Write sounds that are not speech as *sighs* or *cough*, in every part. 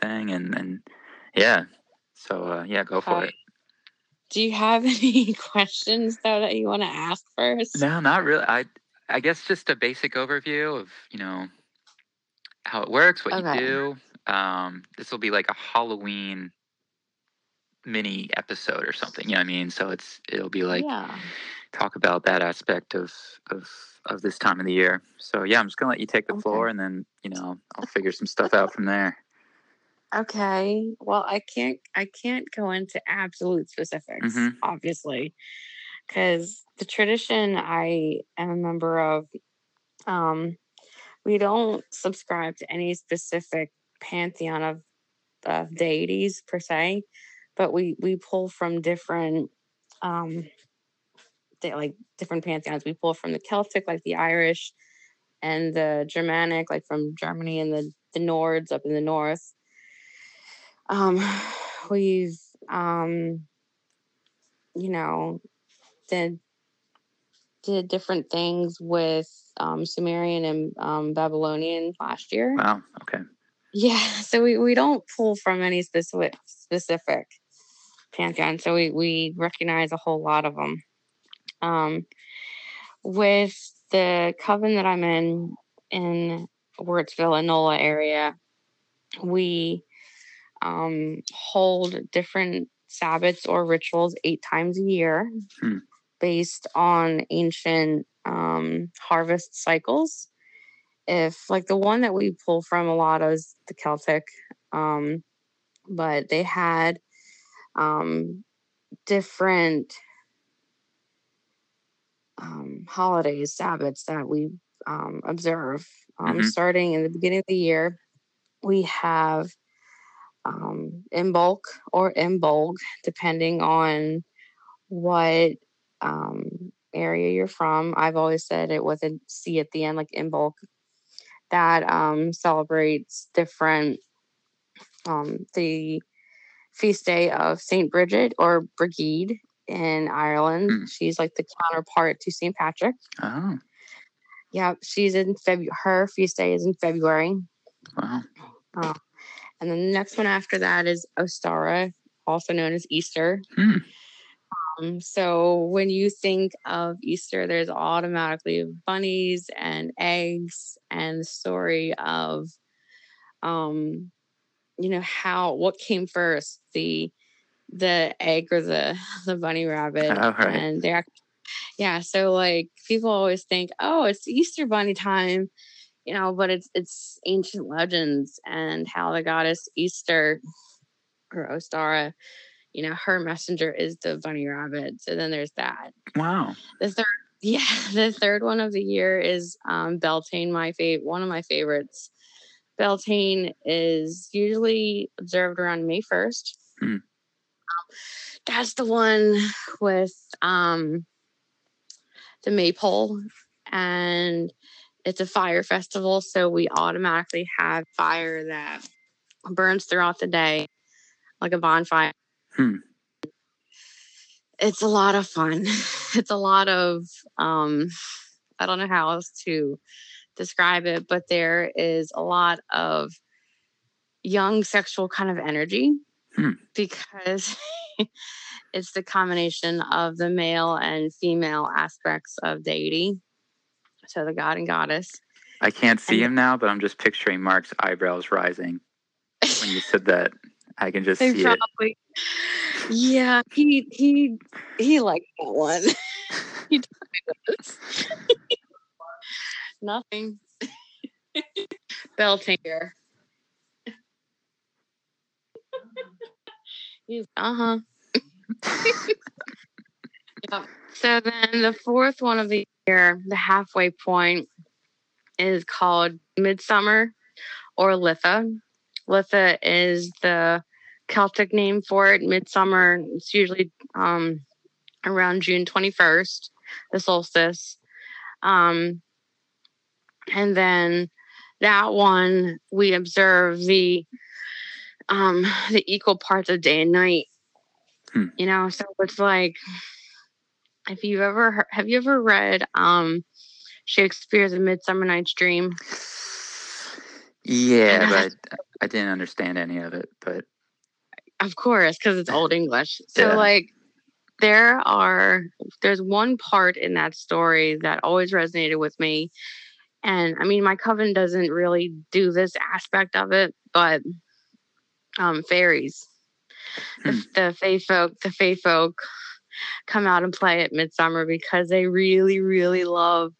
Coven and and yeah. So uh, yeah, go for Okay. it. Do you have *laughs* any questions though that you want to ask first? No, not really. I I guess just a basic overview of you know how it works, what Okay. you do. Um, this will be like a Halloween mini episode or something. You know what I mean? So it's it'll be like yeah. talk about that aspect of of of this time of the year. So yeah, I'm just gonna let you take the Okay. floor, and then you know I'll figure some stuff out from there. Okay. Well, I can't I can't go into absolute specifics, Mhm. obviously, because the tradition I am a member of, um, we don't subscribe to any specific pantheon of of deities per se, but we we pull from different um they, like different pantheons. We pull from the Celtic, like the Irish, and the Germanic, like from Germany and the the Nords up in the north. Um, *sighs* we've um, you know, did did different things with um Sumerian and um Babylonian last year. Wow. Okay. Yeah, *laughs* so we, we don't pull from any specific specific pantheon. So we, we recognize a whole lot of them. Um, with the coven that I'm in in Wirtsville and NOLA area, we um, hold different Sabbaths or rituals eight times a year Hmm. based on ancient um, harvest cycles if like the one that we pull from a lot is the Celtic, um, but they had um, different um, holidays, Sabbaths that we um, observe. Um, Mhm. Starting in the beginning of the year, we have um, bulk or Imbolc, depending on what um, area you're from. I've always said it with a C at the end, like Imbolc, that um, celebrates different um, the feast day of Saint Bridget or Brigid in Ireland. Hmm. She's like the counterpart to Saint Patrick. Oh. Yeah, she's in February. Her feast day is in February, Wow. And then the next one after that is Ostara, also known as Easter. Hmm. Um, so when you think of Easter, there's automatically bunnies and eggs and the story of, um, you know, how what came first, the the egg or the *laughs* the bunny rabbit, Oh, right. and they're yeah. So like people always think, oh, it's Easter bunny time, you know, but it's it's ancient legends and how the goddess Easter or Ostara you know, her messenger is the bunny rabbit. So then there's that. Wow. The third, *laughs* yeah, the third one of the year is um, Beltane, my favorite, one of my favorites. Beltane is usually observed around May 1st. Hmm. Um, that's the one with um, the maypole, and it's a fire festival. So we automatically have fire that burns throughout the day, like a bonfire Hmm. it's a lot of fun. *laughs* It's a lot of um I don't know how else to describe it, but there is a lot of young sexual kind of energy Hmm. because *laughs* it's the combination of the male and female aspects of deity. So the god and goddess. I can't see And- him now, but I'm just picturing Mark's eyebrows rising when you said that. I can just *laughs* see it. Yeah, he he he liked that one. *laughs* he *laughs* does. Nothing. Belting here. He's uh huh. Yep. So then the fourth one of the year, the halfway point, is called Midsummer or Litha. Litha is the Celtic name for it. Midsummer, it's usually um, around June 21st, the solstice. Um, and then that one, we observe the um, the equal parts of day and night. Hmm. You know, so it's like if you ever heard, have you ever read um Shakespeare's A Midsummer Night's Dream? Yeah, but I, I didn't understand any of it. But Of course, because it's old English. So Yeah. like there are there's one part in that story that always resonated with me. And I mean my coven doesn't really do this aspect of it, but um fairies. The, Hmm. the fae folk, the fae folk come out and play at midsummer because they really, really love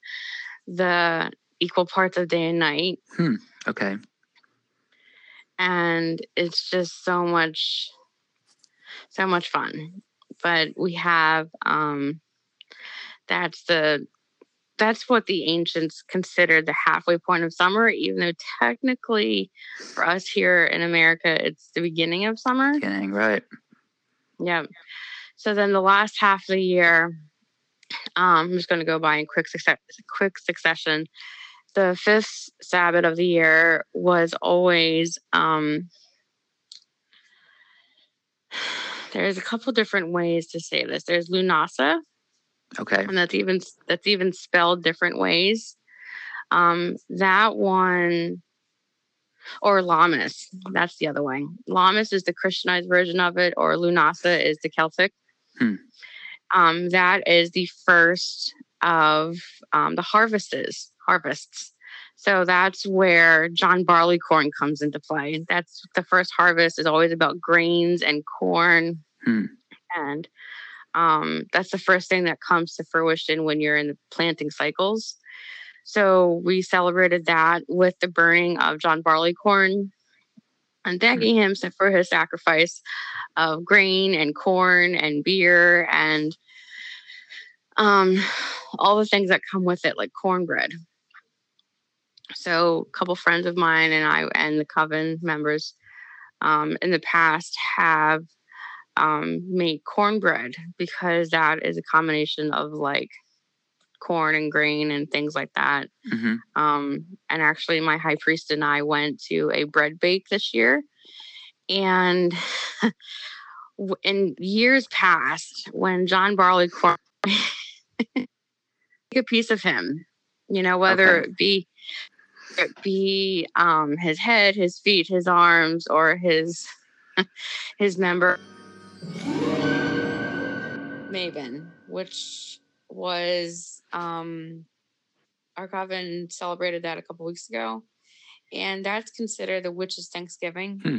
the equal parts of day and night. okay, and it's just so much so much fun but we have um that's the that's what the ancients considered the halfway point of summer even though technically for us here in america it's the beginning of summer getting right. yeah so then the last half of the year um, i'm just going to go by in quick success quick succession the fifth sabbath of the year was always um, there's a couple different ways to say this there's lunasa Okay, and that's even that's even spelled different ways um, that one or Lammas, that's the other way. Lammas is the Christianized version of it, or Lunasa is the Celtic. Hmm. Um, that is the first of um, the harvests. Harvests. So that's where John Barleycorn comes into play. That's the first harvest is always about grains and corn, Hmm. and um, that's the first thing that comes to fruition when you're in the planting cycles. So we celebrated that with the burning of John Barleycorn and thanking him for his sacrifice of grain and corn and beer and um, all the things that come with it, like cornbread. So a couple friends of mine and I and the coven members um, in the past have um, made cornbread because that is a combination of like corn and grain and things like that. hmm Um, and actually, my high priest and I went to a bread bake this year. And *laughs* in years past, when John Barleycorn take *laughs* a piece of him, you know, whether Okay. it be it be um, his head, his feet, his arms, or his *laughs* his member Mabon, which was um our coven celebrated that a couple weeks ago. And that's considered the witch's Thanksgiving. Hmm.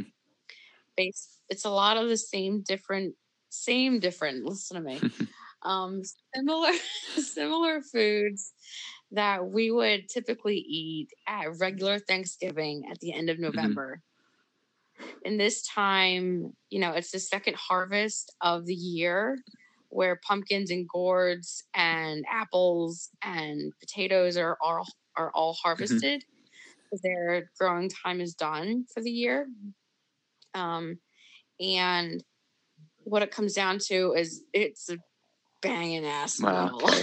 Based it's a lot of the same different same different *laughs* listen to me. *laughs* um similar *laughs* similar foods that we would typically eat at regular Thanksgiving at the end of November. And this time, you know, it's the second harvest of the year where pumpkins and gourds and apples and potatoes are all are all harvested because their growing time is done for the year. Um, and what it comes down to is it's a banging ass Wow. meal. Okay.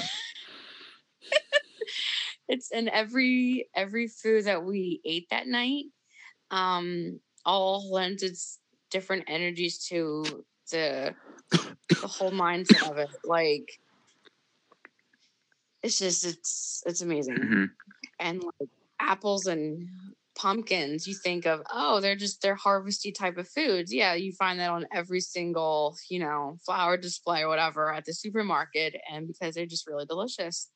*laughs* it's in every every food that we ate that night um all lends its different energies to the the whole mindset of it like it's just it's it's amazing. Hmm and like apples and pumpkins you think of oh they're just they're harvesty type of foods. Yeah you find that on every single you know flower display or whatever at the supermarket and because they're just really delicious.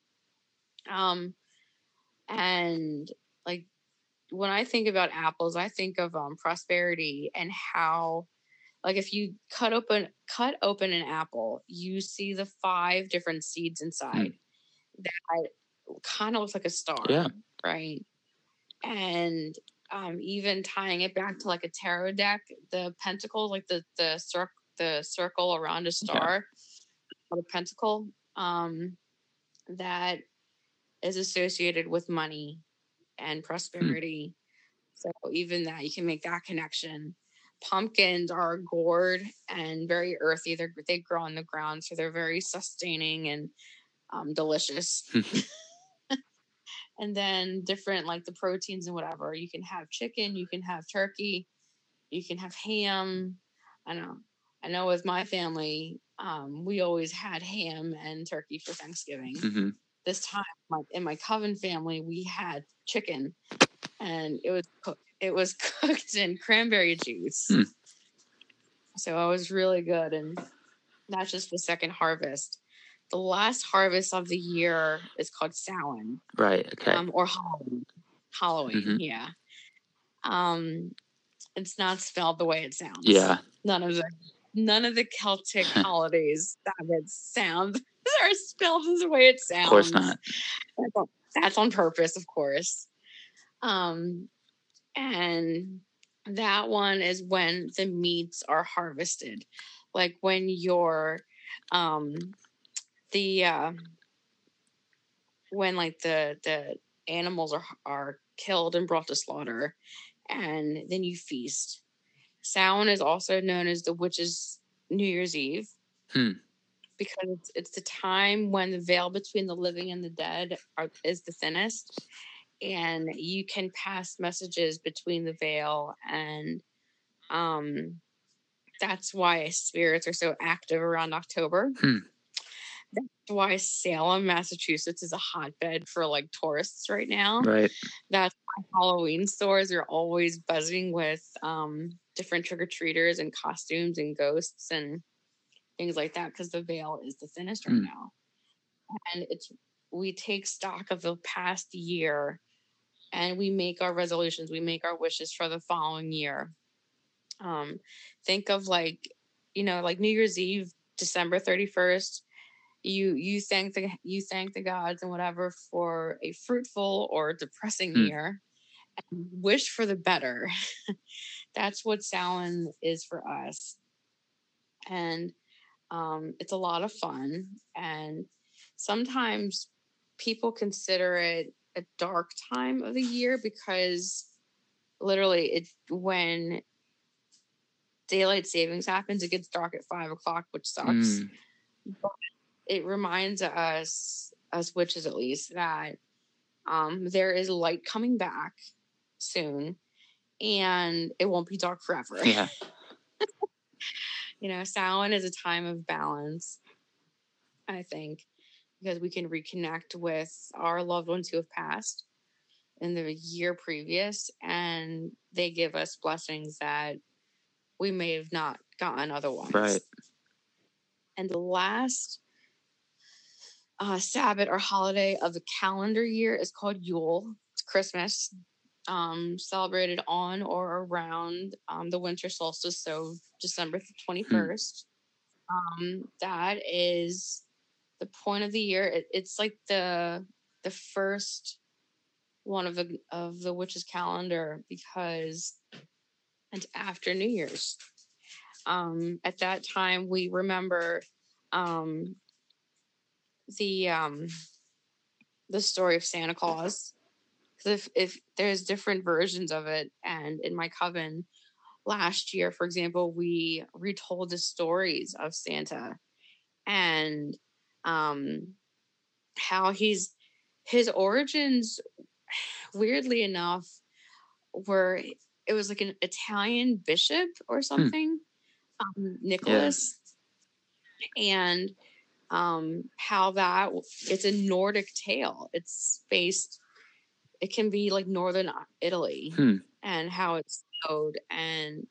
Um and like when i think about apples i think of um prosperity and how like if you cut open cut open an apple you see the five different seeds inside that kind of looks like a star Yeah. right and um even tying it back to like a tarot deck the pentacle like the the circle the circle around a star called a pentacle um, that is associated with money and prosperity. So even that you can make that connection. Pumpkins are gourd and very earthy. They they grow on the ground, so they're very sustaining and um, delicious. *laughs* *laughs* and then different like the proteins and whatever. You can have chicken, you can have turkey, you can have ham. I know. I know with my family, um, we always had ham and turkey for Thanksgiving. hmm This time, my, in my coven family, we had chicken, and it was cooked. It was *laughs* cooked in cranberry juice. Hmm. So it was really good, and that's just the second harvest. The last harvest of the year is called Samhain Right. Okay. um, or Halloween. Halloween, Mhm. yeah. Um, it's not spelled the way it sounds. yeah. None of the none of the Celtic *laughs* holidays that it sound *laughs* are spelled the way it sounds. Of course not. That's on, that's on purpose, of course. Um, and that one is when the meats are harvested, like when your um the uh, when like the the animals are are killed and brought to slaughter, and then you feast. Samhain is also known as the witches' New Year's Eve. Hmm. Because it's, it's the time when the veil between the living and the dead are, is the thinnest, and you can pass messages between the veil, and um, that's why spirits are so active around October. Hmm. That's why Salem, Massachusetts, is a hotbed for like tourists right now Right. that's why Halloween stores are always buzzing with um, different trick or treaters and costumes and ghosts and things like that because the veil is the thinnest right Mm. now. And it's we take stock of the past year and we make our resolutions, we make our wishes for the following year. Um, think of like, you know, like New Year's Eve, December 31st. You you thank the you thank the gods and whatever for a fruitful or depressing Hmm. year and wish for the better. *laughs* That's what Samhain is for us. And um, it's a lot of fun. And sometimes people consider it a dark time of the year because literally it when daylight savings happens, it gets dark at five o'clock, which sucks Mm, it reminds us, us witches at least, that um, there is light coming back soon and it won't be dark forever. yeah. *laughs* You know, Samhain is a time of balance, I think, because we can reconnect with our loved ones who have passed in the year previous and they give us blessings that we may have not gotten otherwise. Right. And the last uh, Sabbath or holiday of the calendar year is called Yule. It's Christmas, um, celebrated on or around um, the winter solstice, so December twenty first. Um, that is the point of the year. It, it's like the the first one of the of the witch's calendar because it's after New Year's um, at that time we remember um, the um, the story of Santa Claus. If if there's different versions of it, and in my coven last year, for example, we retold the stories of Santa and um, how he's his origins. Weirdly enough, were it was like an Italian bishop or something, um, Nicholas, and um, how that it's a Nordic tale. It's based. It can be like northern Italy, Hmm. and how it's snowed, and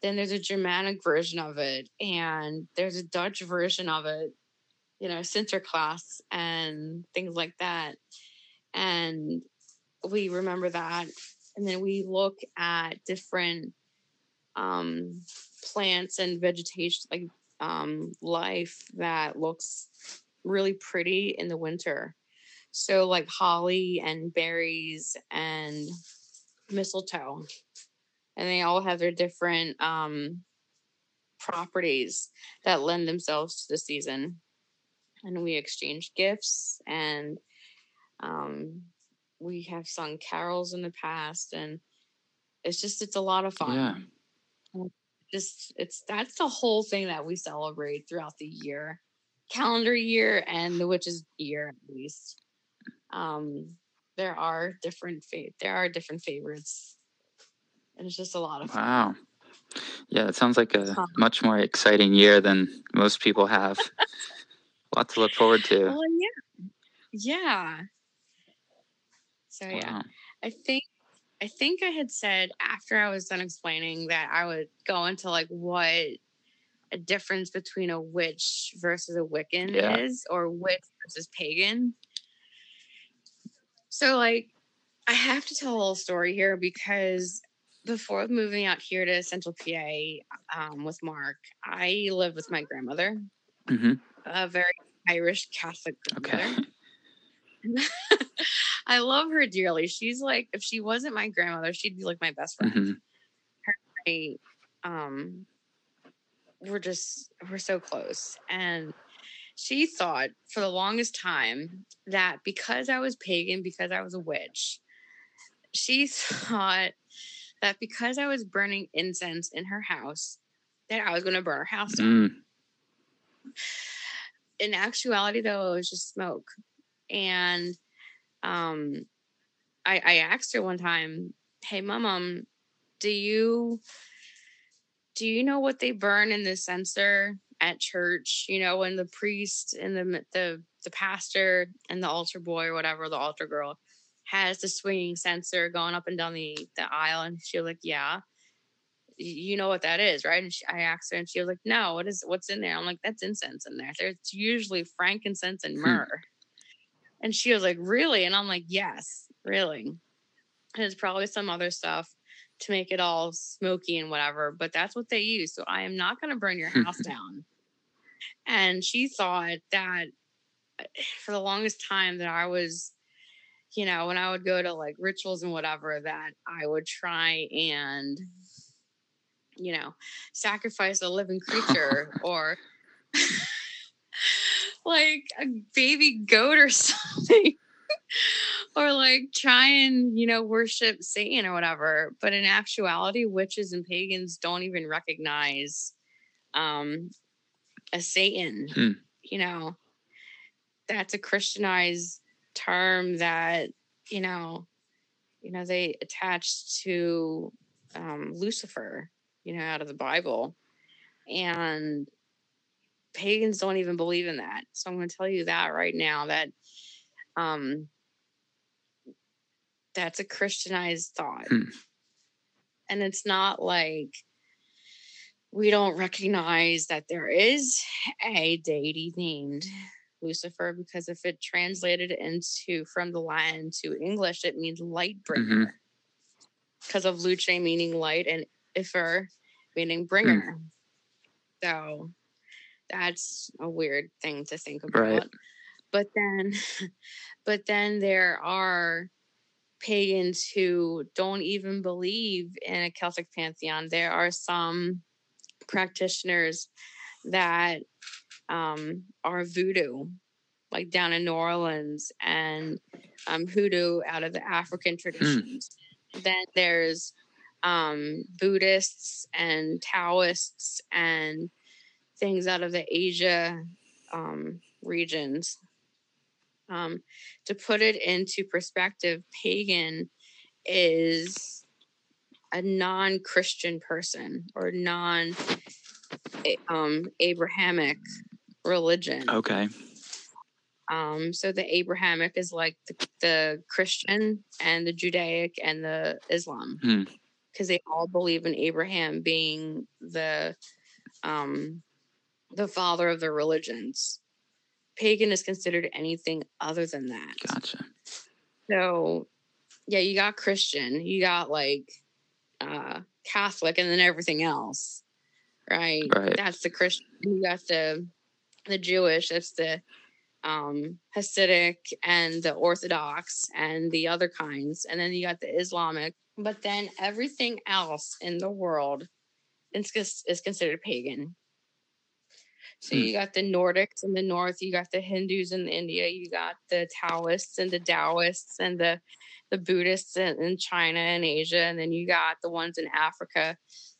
then there's a Germanic version of it, and there's a Dutch version of it. You know, Sinterklaas and things like that, and we remember that, and then we look at different um, plants and vegetation, like um, life that looks really pretty in the winter. So, like holly and berries and mistletoe, and they all have their different um, properties that lend themselves to the season. And we exchange gifts and um, we have sung carols in the past and it's just it's a lot of fun Yeah. just it's that's the whole thing that we celebrate throughout the year calendar year and the witches year at least um there are different fa- there are different favorites and it's just a lot of fun Wow. Yeah, it sounds like a much more exciting year than most people have. *laughs* lot to look forward to. well, yeah yeah so yeah I think I think I had said after I was done explaining that I would go into like what a difference between a witch versus a Wiccan Yeah. is, or witch versus pagan. So like I have to tell a little story here because before moving out here to Central PA um, with Mark, I lived with my grandmother, hmm a very Irish Catholic Okay. grandmother. *laughs* *laughs* I love her dearly. She's like, if she wasn't my grandmother, she'd be like my best friend. hmm I, um, we're just we're so close, and she thought for the longest time that because I was pagan, because I was a witch, she *laughs* thought that because I was burning incense in her house, that I was going to burn her house down Mm. In actuality though it was just smoke. And um i i asked her one time hey mom um do you do you know what they burn in the censer at church? You know when the priest and the the the pastor and the altar boy or whatever the altar girl has the swinging censer going up and down the the aisle? And she was like yeah. "Y- you know what that is right? And she, i asked her and she was like no what is what's in there? I'm like that's incense in there. There's usually frankincense and Hmm. myrrh. And she was like really? And i'm like yes really. And it's probably some other stuff to make it all smoky and whatever but that's what they use so i am not going to burn your *laughs* house down. And she thought that uh, for the longest time that i was you know when i would go to like rituals and whatever that i would try and you know sacrifice a living creature *laughs* or *laughs* like a baby goat or *laughs* something or like try and you know worship satan or whatever but in actuality witches and pagans don't even recognize um a satan Hmm. you know that's a christianized term that you know you know they attach to um lucifer you know out of the bible. And pagans don't even believe in that. So i'm going to tell you that right now that um that's a christianized thought. Hmm. and it's not like we don't recognize that there is a deity named lucifer because if it translated into from the latin to english it means light bringer because of luce meaning light and ifer meaning bringer. So that's a weird thing to think about. Right. but then *laughs* but then there are pagans who don't even believe in a celtic pantheon. There are some practitioners that um, are voodoo like down in new orleans and um, hoodoo out of the african traditions. Then there's um, buddhists and taoists and things out of the asia um, regions um, to put it into perspective, pagan is a non-Christian person or non um, Abrahamic religion. Okay. Um, so the Abrahamic is like the, the Christian and the Judaic and the Islam Hmm. Because they all believe in Abraham being the um, the father of their religions. Pagan is considered anything other than that. Gotcha. So, yeah, you got Christian, you got like uh Catholic, and then everything else, right? Right. That's the Christian. You got the the Jewish. That's the um Hasidic and the Orthodox and the other kinds, and then you got the Islamic. But then everything else in the world is, is considered pagan. So Hmm. you got the Nordics in the north, you got the Hindus in India, you got the Taoists and the Taoists and the the Buddhists in, in China and Asia, and then you got the ones in Africa,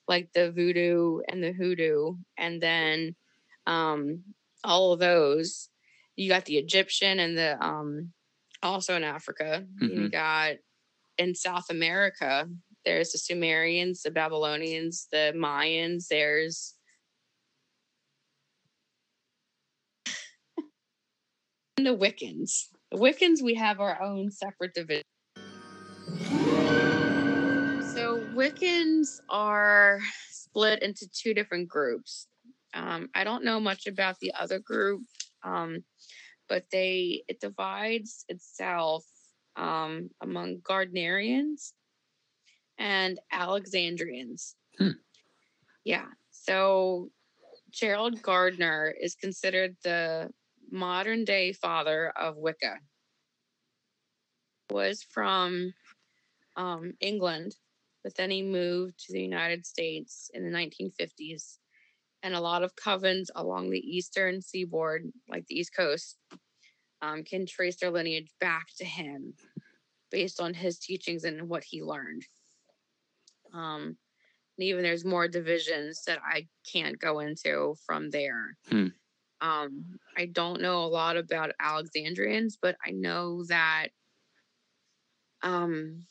like the Voodoo and the Hoodoo, and then um, all of those. You got the Egyptian and the um, also in Africa. You Mhm. got in South America. There's the Sumerians, the Babylonians, the Mayans. There's and the Wiccans. The Wiccans, we have our own separate division. So Wiccans are split into two different groups. Um, I don't know much about the other group, um, but they it divides itself um, among Gardnerians and Alexandrians. Hmm. Yeah. So Gerald Gardner is considered the modern day father of Wicca. Was from um, England, but then he moved to the United States in the 1950s. And a lot of covens along the eastern seaboard, like the East Coast, um, can trace their lineage back to him based on his teachings and what he learned. Um, and even there's more divisions that I can't go into from there. Hmm. Um, I don't know a lot about Alexandrians, but I know that um,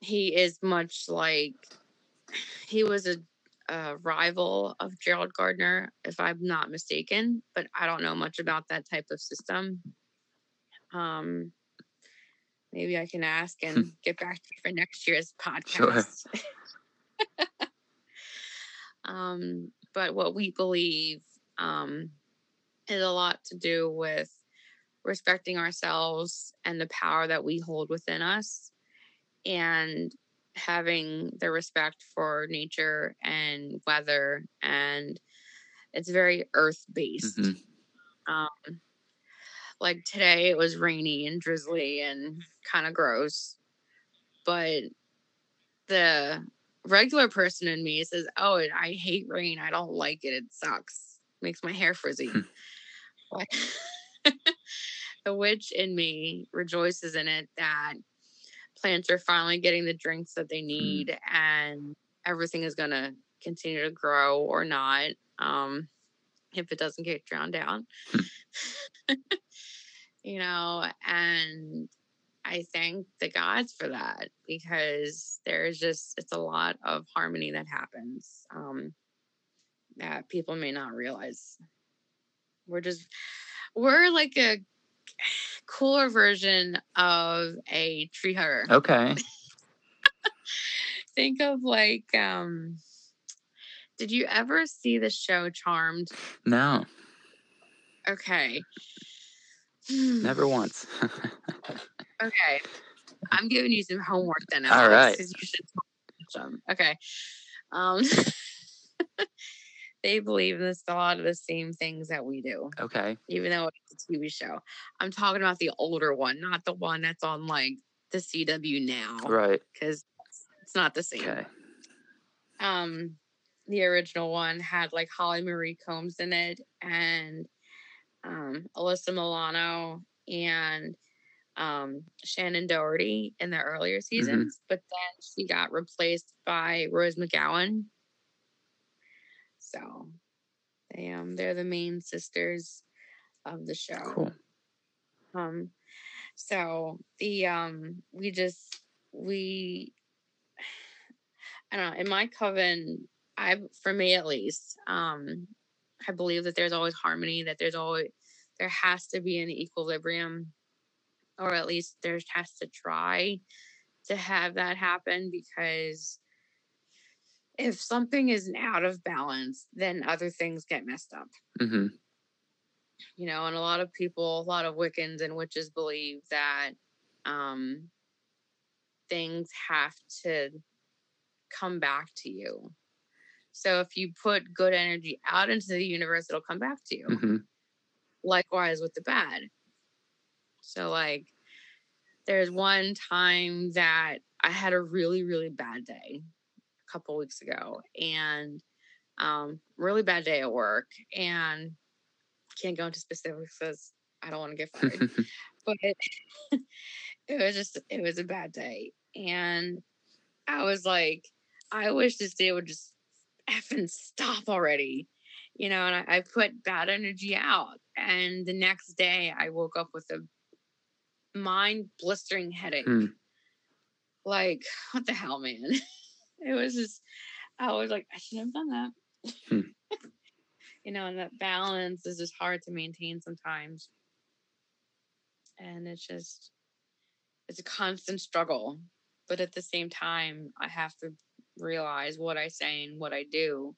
he is much like he was a, a rival of Gerald Gardner, if I'm not mistaken, but I don't know much about that type of system. Um, maybe I can ask and get back to you for next year's podcast. *laughs* um, but what we believe um, is a lot to do with respecting ourselves and the power that we hold within us and having the respect for nature and weather and it's very earth based Mhm. um like today it was rainy and drizzly and kind of gross but the regular person in me says oh i hate rain. I don't like it. It sucks. Makes my hair frizzy. Hmm. *laughs* The witch in me rejoices in it that plants are finally getting the drinks that they need and everything is going to continue to grow or not um if it doesn't get drowned out. *laughs* You know and i thank the gods for that because there's just it's a lot of harmony that happens um that people may not realize. We're just we're like a cooler version of a tree hugger. *laughs* Okay. think of like um did you ever see the show charmed? No, okay. Never *sighs* once. *laughs* okay. I'm giving you some homework then All right. you should okay. Um *laughs* they believe in this a lot of the same things that we do okay. even though it's a tv show i'm talking about the older one not the one that's on like the cw now Right. because it's not the same Okay. um the original one had like Holly Marie Combs in it and um Alyssa Milano and um Shannen Doherty in the earlier seasons, but then she got replaced by Rose McGowan. So they um they're the main sisters of the show. Cool. Um, so the um, we just we, I don't know. In my coven, I for me at least, um, I believe that there's always harmony. That there's always there has to be an equilibrium, or at least there has to try to have that happen because if something is out of balance, then other things get messed up. Hmm you know and a lot of people a lot of wiccans and witches believe that um things have to come back to you. So if you put good energy out into the universe it'll come back to you. Hmm likewise with the bad. So like there's one time that i had a really really bad day a couple weeks ago and um really bad day at work and can't go into specifics because I don't want to get fired. *laughs* but it, *laughs* it was just it was a bad day and i was like i wish this day would just effing stop already you know and I, I put bad energy out and the next day i woke up with a mind blistering headache Hmm. like what the hell man *laughs* it was just i was like i shouldn't have done that. Hmm. *laughs* you know and that balance is just hard to maintain sometimes. And it's just it's a constant struggle but at the same time i have to realize what i say and what i do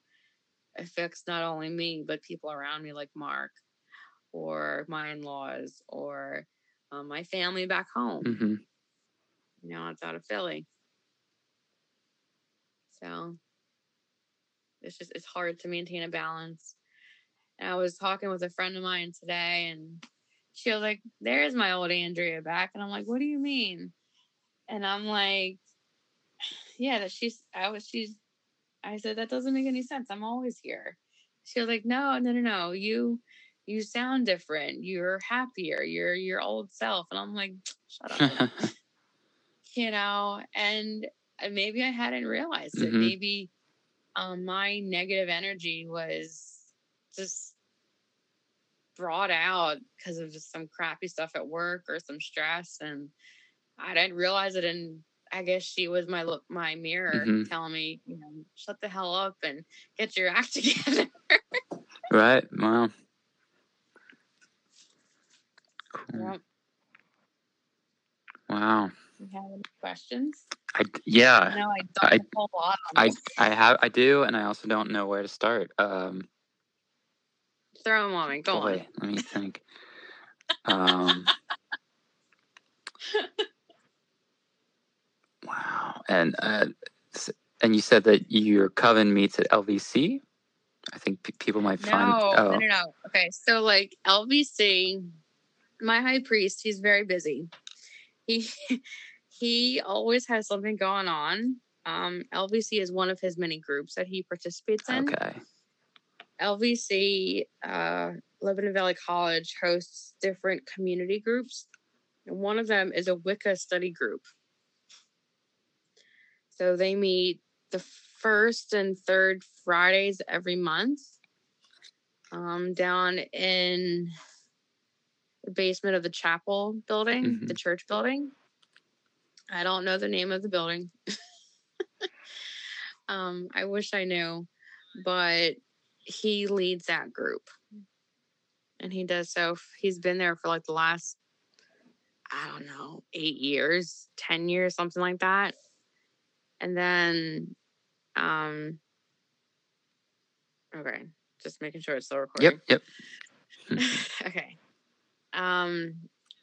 affects not only me but people around me like mark or my in-laws or um, my family back home. Hmm you know it's out of philly so it's just it's hard to maintain a balance. And i was talking with a friend of mine today and she was like there's my old andrea back. And i'm like what do you mean? And i'm like *sighs* yeah that she's i was she's i said that doesn't make any sense. I'm always here. She was like no no no no. You you sound different. You're happier. You're your old self. And i'm like shut up. *laughs* You know? And maybe i hadn't realized it Mhm. maybe um, my negative energy was just brought out because of just some crappy stuff at work or some stress and i didn't realize it and i guess she was my look my mirror Mhm. telling me you know shut the hell up and get your *laughs* act together right. Wow. Cool. Yep. Wow. you have any questions I d- yeah. no i I- don't a whole lot on I. I have I do, and I also don't know where to start. Um, throw them on me go boy, on let me think. Um, *laughs* wow, and uh, and you said that your coven meets at LVC. I think pe people might No, find. no, Oh, no, no. Okay, so like LVC, my high priest, he's very busy. He *laughs* he always has something going on. Um, LVC is one of his many groups that he participates in. okay. LVC, uh, Lebanon Valley College hosts different community groups. And one of them is a Wicca study group. So they meet the first and third Fridays every month um, down in the basement of the chapel building, the church building. I don't know the name of the building. *laughs* um, I wish I knew, but he leads that group. And he does so. He's been there for like the last, I don't know, eight years, 10 years, something like that. And then, um, okay, just making sure it's still recording. Yep. Yep. *laughs* okay. Um,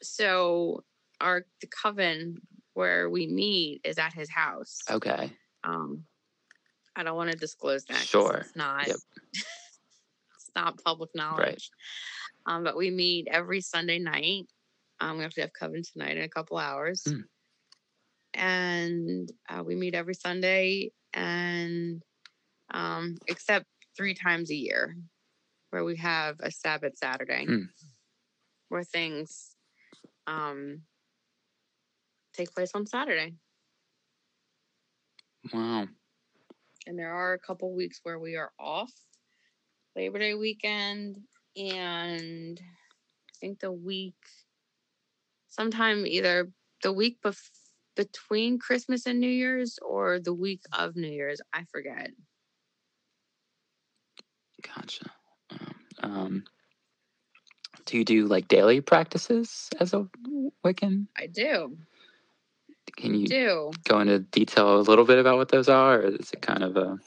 so our the coven where we meet is at his house. Okay. Um, I don't want to disclose that. Sure. It's not. Yep. *laughs* it's not public knowledge. Right. Um, but we meet every Sunday night. Um, we actually have coven tonight in a couple hours. Hmm. And uh, we meet every Sunday, and um, except three times a year, where we have a Sabbath Saturday, Hmm. where things um, take place on Saturday. Wow. and there are a couple weeks where we are off labor day weekend and i think the week sometime either the week bef- between christmas and new year's or the week of new year's i forget Gotcha. Um, um, do you do like daily practices as a Wiccan? i do Can you do go into detail a little bit about what those are, or is it kind of a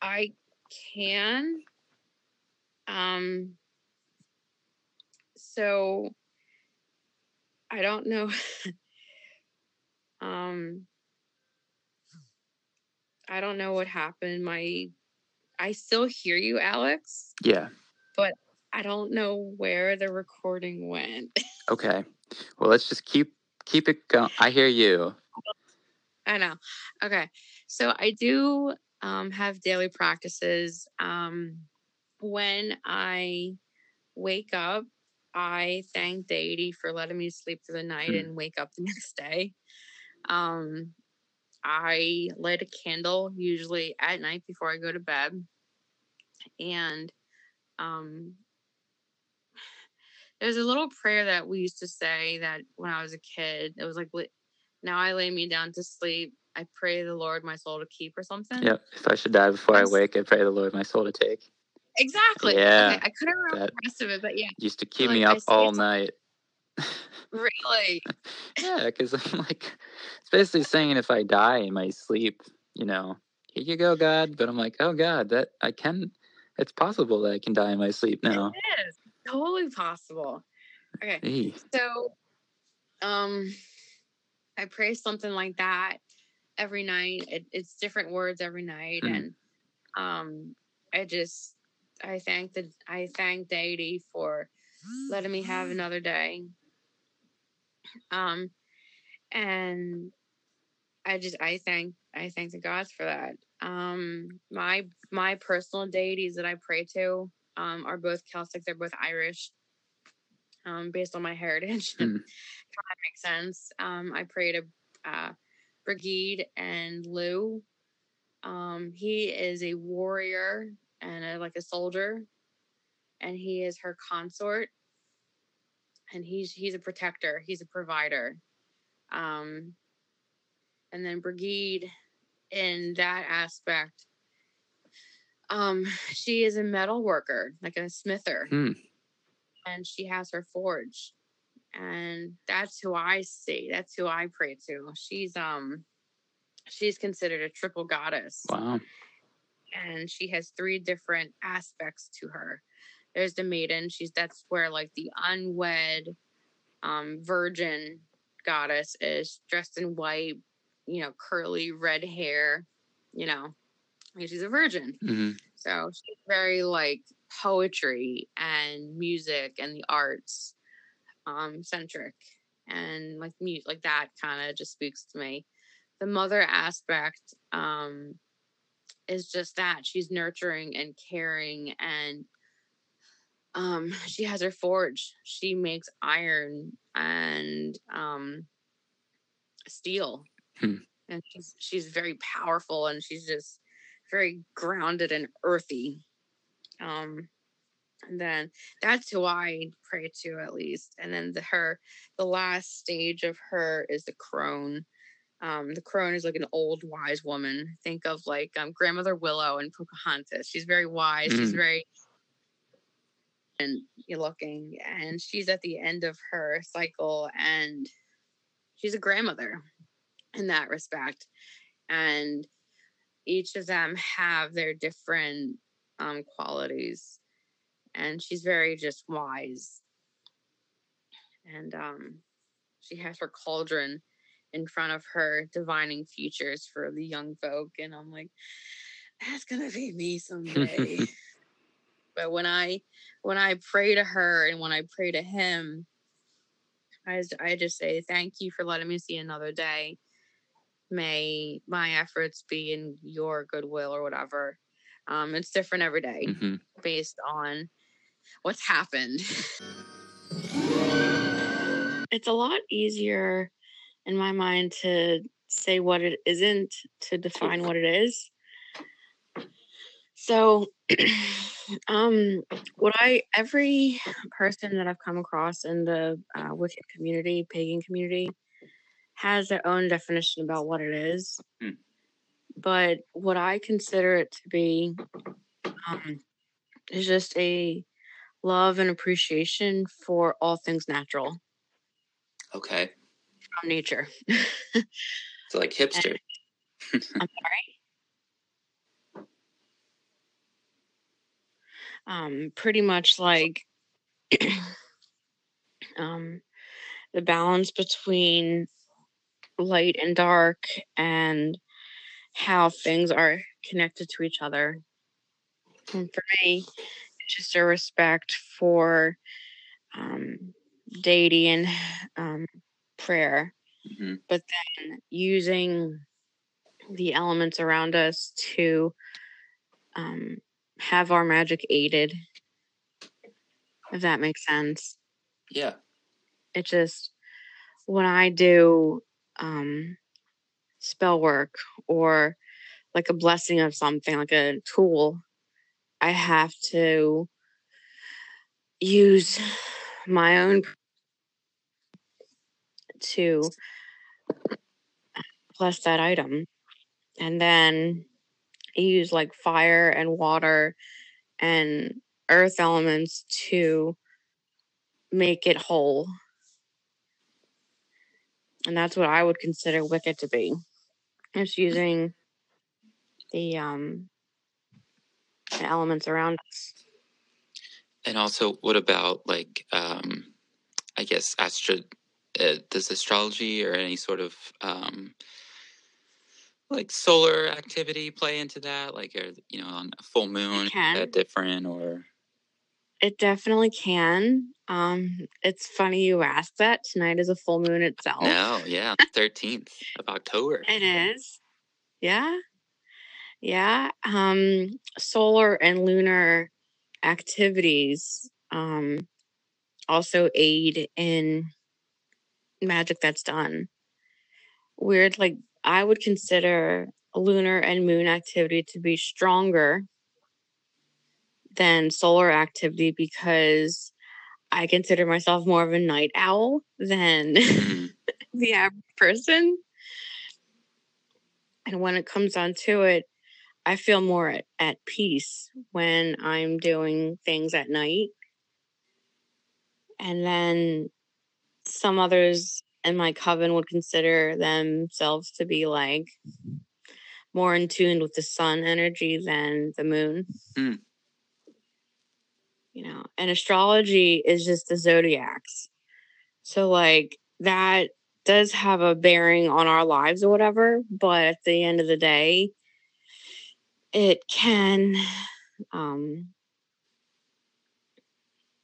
i can um so i don't know *laughs* um i don't know what happened my i still hear you alex yeah? But I don't know where the recording went *laughs* Okay. Well, let's just keep keep it going. I hear you. i know okay so i do um have daily practices um when i wake up, I thank deity for letting me sleep through the night Hmm. and wake up the *laughs* next day. Um, I light a candle usually at night before I go to bed, and um, there's a little prayer that we used to say that when I was a kid. It was like, "Now I lay me down to sleep. I pray the Lord my soul to keep," or something. Yep. If I should die before I wake, I pray the Lord my soul to take. Exactly. Yeah, Okay, I couldn't remember the rest of it, but yeah, Used to keep like, me up all night. really. *laughs* yeah, because I'm like, it's basically saying if I die in my sleep, you know, here you go, God. But I'm like, oh God, that I can. It's possible that I can die in my sleep now. It is totally possible. Okay. Eee. So, um, I pray something like that every night. It, it's different words every night, Hmm. and um, I just I thank the I thank deity for letting me have another day. Um, and I just I thank I thank the gods for that. Um, my my personal deities that I pray to um are both Celtic. They're both Irish. Um, based on my heritage, *laughs* Hmm. that makes sense. Um, I pray to uh, Brigid and Lugh. Um, he is a warrior and a, like a soldier, and he is her consort. And he's he's a protector. He's a provider. Um, and then Brigid, in that aspect, um, *laughs* she is a metal worker, like a smither. Hmm. and she has her forge. And that's who i see. That's who i pray to. She's um she's considered a triple goddess. Wow. and she has three different aspects to her. There's the maiden. She's that's where like the unwed um virgin goddess is dressed in white you know curly red hair you know she's a virgin hmm so she's very like poetry and music and the arts um centric and like music like that kind of just speaks to me. The mother aspect um is just that she's nurturing and caring and um *sighs* she has her forge. She makes iron and um steel. Hmm. And she's she's very powerful and she's just very grounded and earthy. Um, and then that's who I pray to at least. And then the her, the last stage of her is the crone. Um, the crone is like an old wise woman. Think of like um, grandmother Willow and Pocahontas. She's very wise. She's Mm. very and looking, and she's at the end of her cycle, and she's a grandmother in that respect. And each of them have their different um, qualities. And she's very just wise. And um, she has her cauldron in front of her divining futures for the young folk. And i'm like that's gonna be me someday. *laughs* But when i when i pray to her and when i pray to him I, I just say thank you for letting me see another day may my efforts be in your goodwill or whatever um, it's different every day hmm based on what's happened. It's a lot easier in my mind to say what it isn't to define what it is. So, *clears throat* um, what I every person that I've come across in the uh, Wiccan community, pagan community, has their own definition about what it is. Hmm. But what I consider it to be um, is just a love and appreciation for all things natural Okay. from nature. *laughs* So like hipster. I'm *laughs* sorry. Um, pretty much like *clears throat* um, the balance between light and dark and how things are connected to each other. And for me, it's just a respect for um, deity and um, prayer. hmm but then using the elements around us to um, have our magic aided if that makes sense. Yeah. It just when I do um spell work or like a blessing of something, like a tool, I have to use my own to bless that item. And then use like fire and water and earth elements to make it whole. And that's what I would consider Wicca to be. It's using the um the elements around us. And also, what about like, um, I guess, astro? Uh, does astrology or any sort of um, like solar activity play into that? Like, are, you know, on a full moon, is that different or? It definitely can. Um it's funny you asked that. Tonight is a full moon itself. No, yeah, *laughs* thirteenth of October. It is. Yeah. Yeah. Um solar and lunar activities um also aid in magic that's done. Weird like I would consider lunar and moon activity to be stronger than solar activity because I consider myself more of a night owl than Mhm. *laughs* the average person. And when it comes down to it, I feel more at, at peace when I'm doing things at night. And then some others in my coven would consider themselves to be like more in tune with the sun energy than the moon. Hmm. You know, and astrology is just the zodiacs. So, like, that does have a bearing on our lives or whatever, but at the end of the day, it can um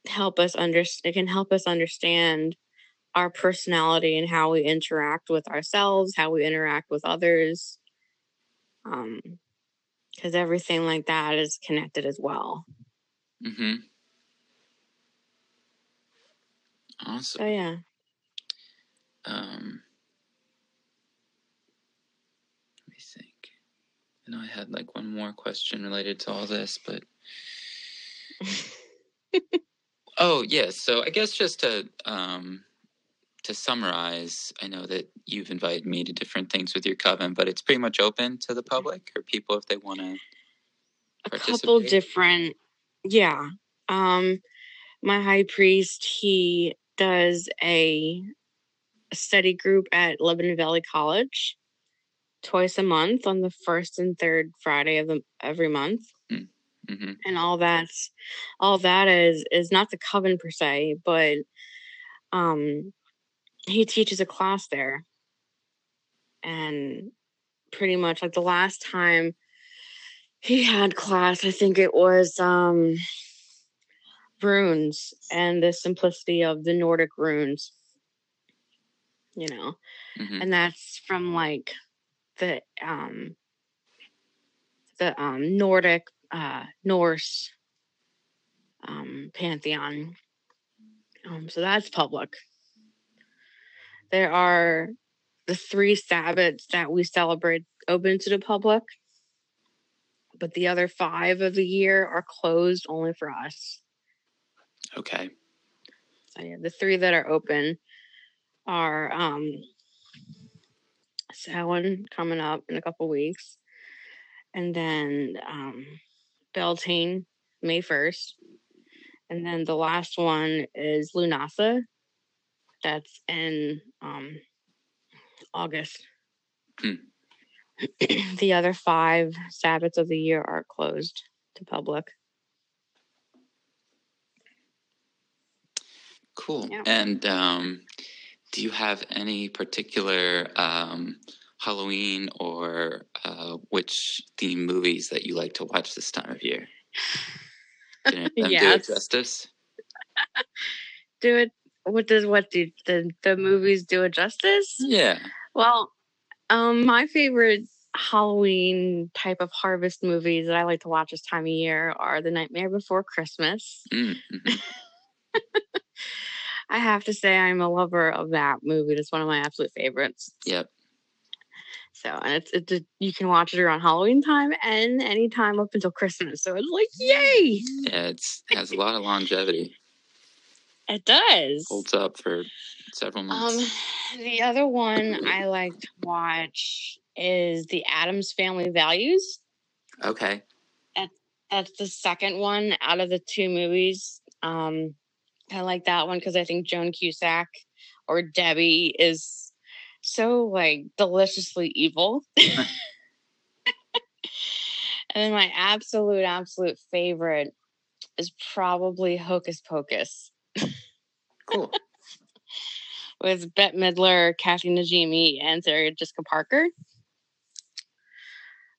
help us under it can help us understand our personality and how we interact with ourselves, how we interact with others. Um because everything like that is connected as well. Mm-hmm. So yeah. Um, let me think. I know I had like one more question related to all this, but *laughs* oh yeah. So I guess just to um, to summarize, I know that you've invited me to different things with your coven, but it's pretty much open to the public or people if they want to. a couple different yeah um my high priest he does a, study group at lebanon valley college twice a month on the first and third friday of the every month. Hmm and all that's all that is is not the coven per se but um he teaches a class there. And pretty much like the last time he had class i think it was um runes and the simplicity of the nordic runes you know? Hmm and that's from like the um the um nordic uh norse um pantheon. Um so that's public. There are the three sabbats that we celebrate open to the public but the other five of the year are closed only for us Okay. So yeah, the three that are open are um Samhain coming up in a couple weeks. And then um Beltane May 1st. And then the last one is Lughnasadh. That's in um August. Hmm. *clears throat* the other five Sabbats of the year are closed to public. Cool. Yeah. And um, do you have any particular um, Halloween or uh, witch theme movies that you like to watch this time of year? Can *laughs* them do it justice? *laughs* Do it what does what do the, the movies do it justice? Yeah. Well, um, my favorite Halloween type of harvest movies that I like to watch this time of year are The Nightmare Before Christmas Mm, mhm. *laughs* I have to say I'm a lover of that movie. It's one of my absolute favorites. Yep. So, and it's it's a, you can watch it around Halloween time and any time up until Christmas. So it's like, yay! Yeah, it's has a lot of longevity. *laughs* It does. Holds up for several months. Um, the other one I like to watch is the Addams Family Values. okay. That's the second one out of the two movies. Um, I like that one because I think Joan Cusack or Debbie is so like deliciously evil. *laughs* *laughs* and then my absolute, absolute favorite is probably Hocus Pocus Cool. *laughs* with Bette Midler, Kathy Najimy, and Sarah Jessica Parker.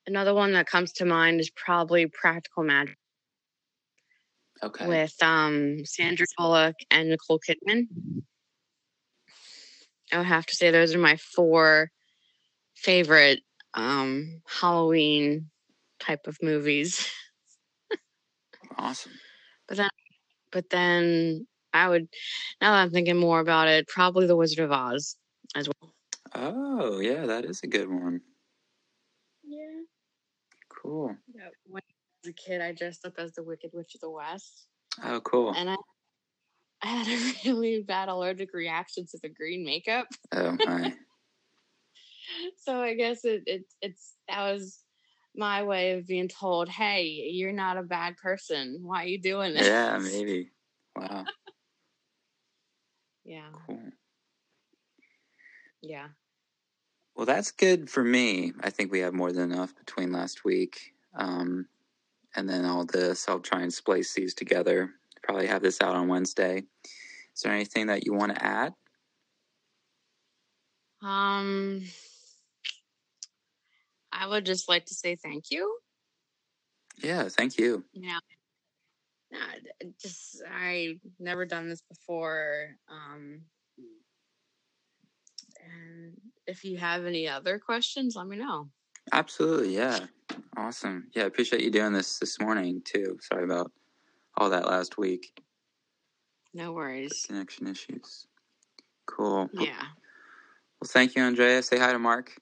Another one that comes to mind is probably Practical Magic Okay. with um, Sandra Bullock and Nicole Kidman. I would have to say those are my four favorite um, Halloween type of movies. Awesome. *laughs* But then but then I would, now that I'm thinking more about it, probably The Wizard of Oz as well. Oh, yeah, that is a good one. Yeah. Cool. When I was a kid, I dressed up as the Wicked Witch of the West. Oh, cool. And I, I had a *laughs* really bad allergic reaction to the green makeup. Oh, my. *laughs* so I guess it, it it's that was my way of being told, "Hey, you're not a bad person. Why are you doing this?" yeah, maybe. Wow. Yeah, Cool. yeah. Well, that's good for me. I think we have more than enough between last week. Um, and then all this, I'll try and splice these together. Probably have this out on Wednesday. Is there anything that you want to add? Um, I would just like to say thank you. Yeah, thank you. Yeah. Nah, just I never done this before. Um, and if you have any other questions, let me know. Absolutely, yeah. Awesome. Yeah, I appreciate you doing this this morning too. Sorry about all that last week. No worries. Connection issues. Cool. Yeah. Well, thank you, Andrea. Say hi to Mark.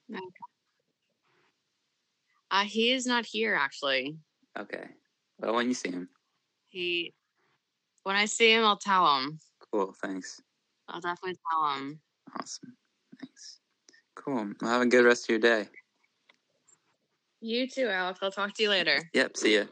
Uh, he is not here actually. Okay. Well, when you see him. He, when I see him, I'll tell him. Cool. Thanks. I'll definitely tell him. Awesome. Thanks. Cool. Well, have a good rest of your day. You too, Alex. I'll talk to you later. Yep. See ya.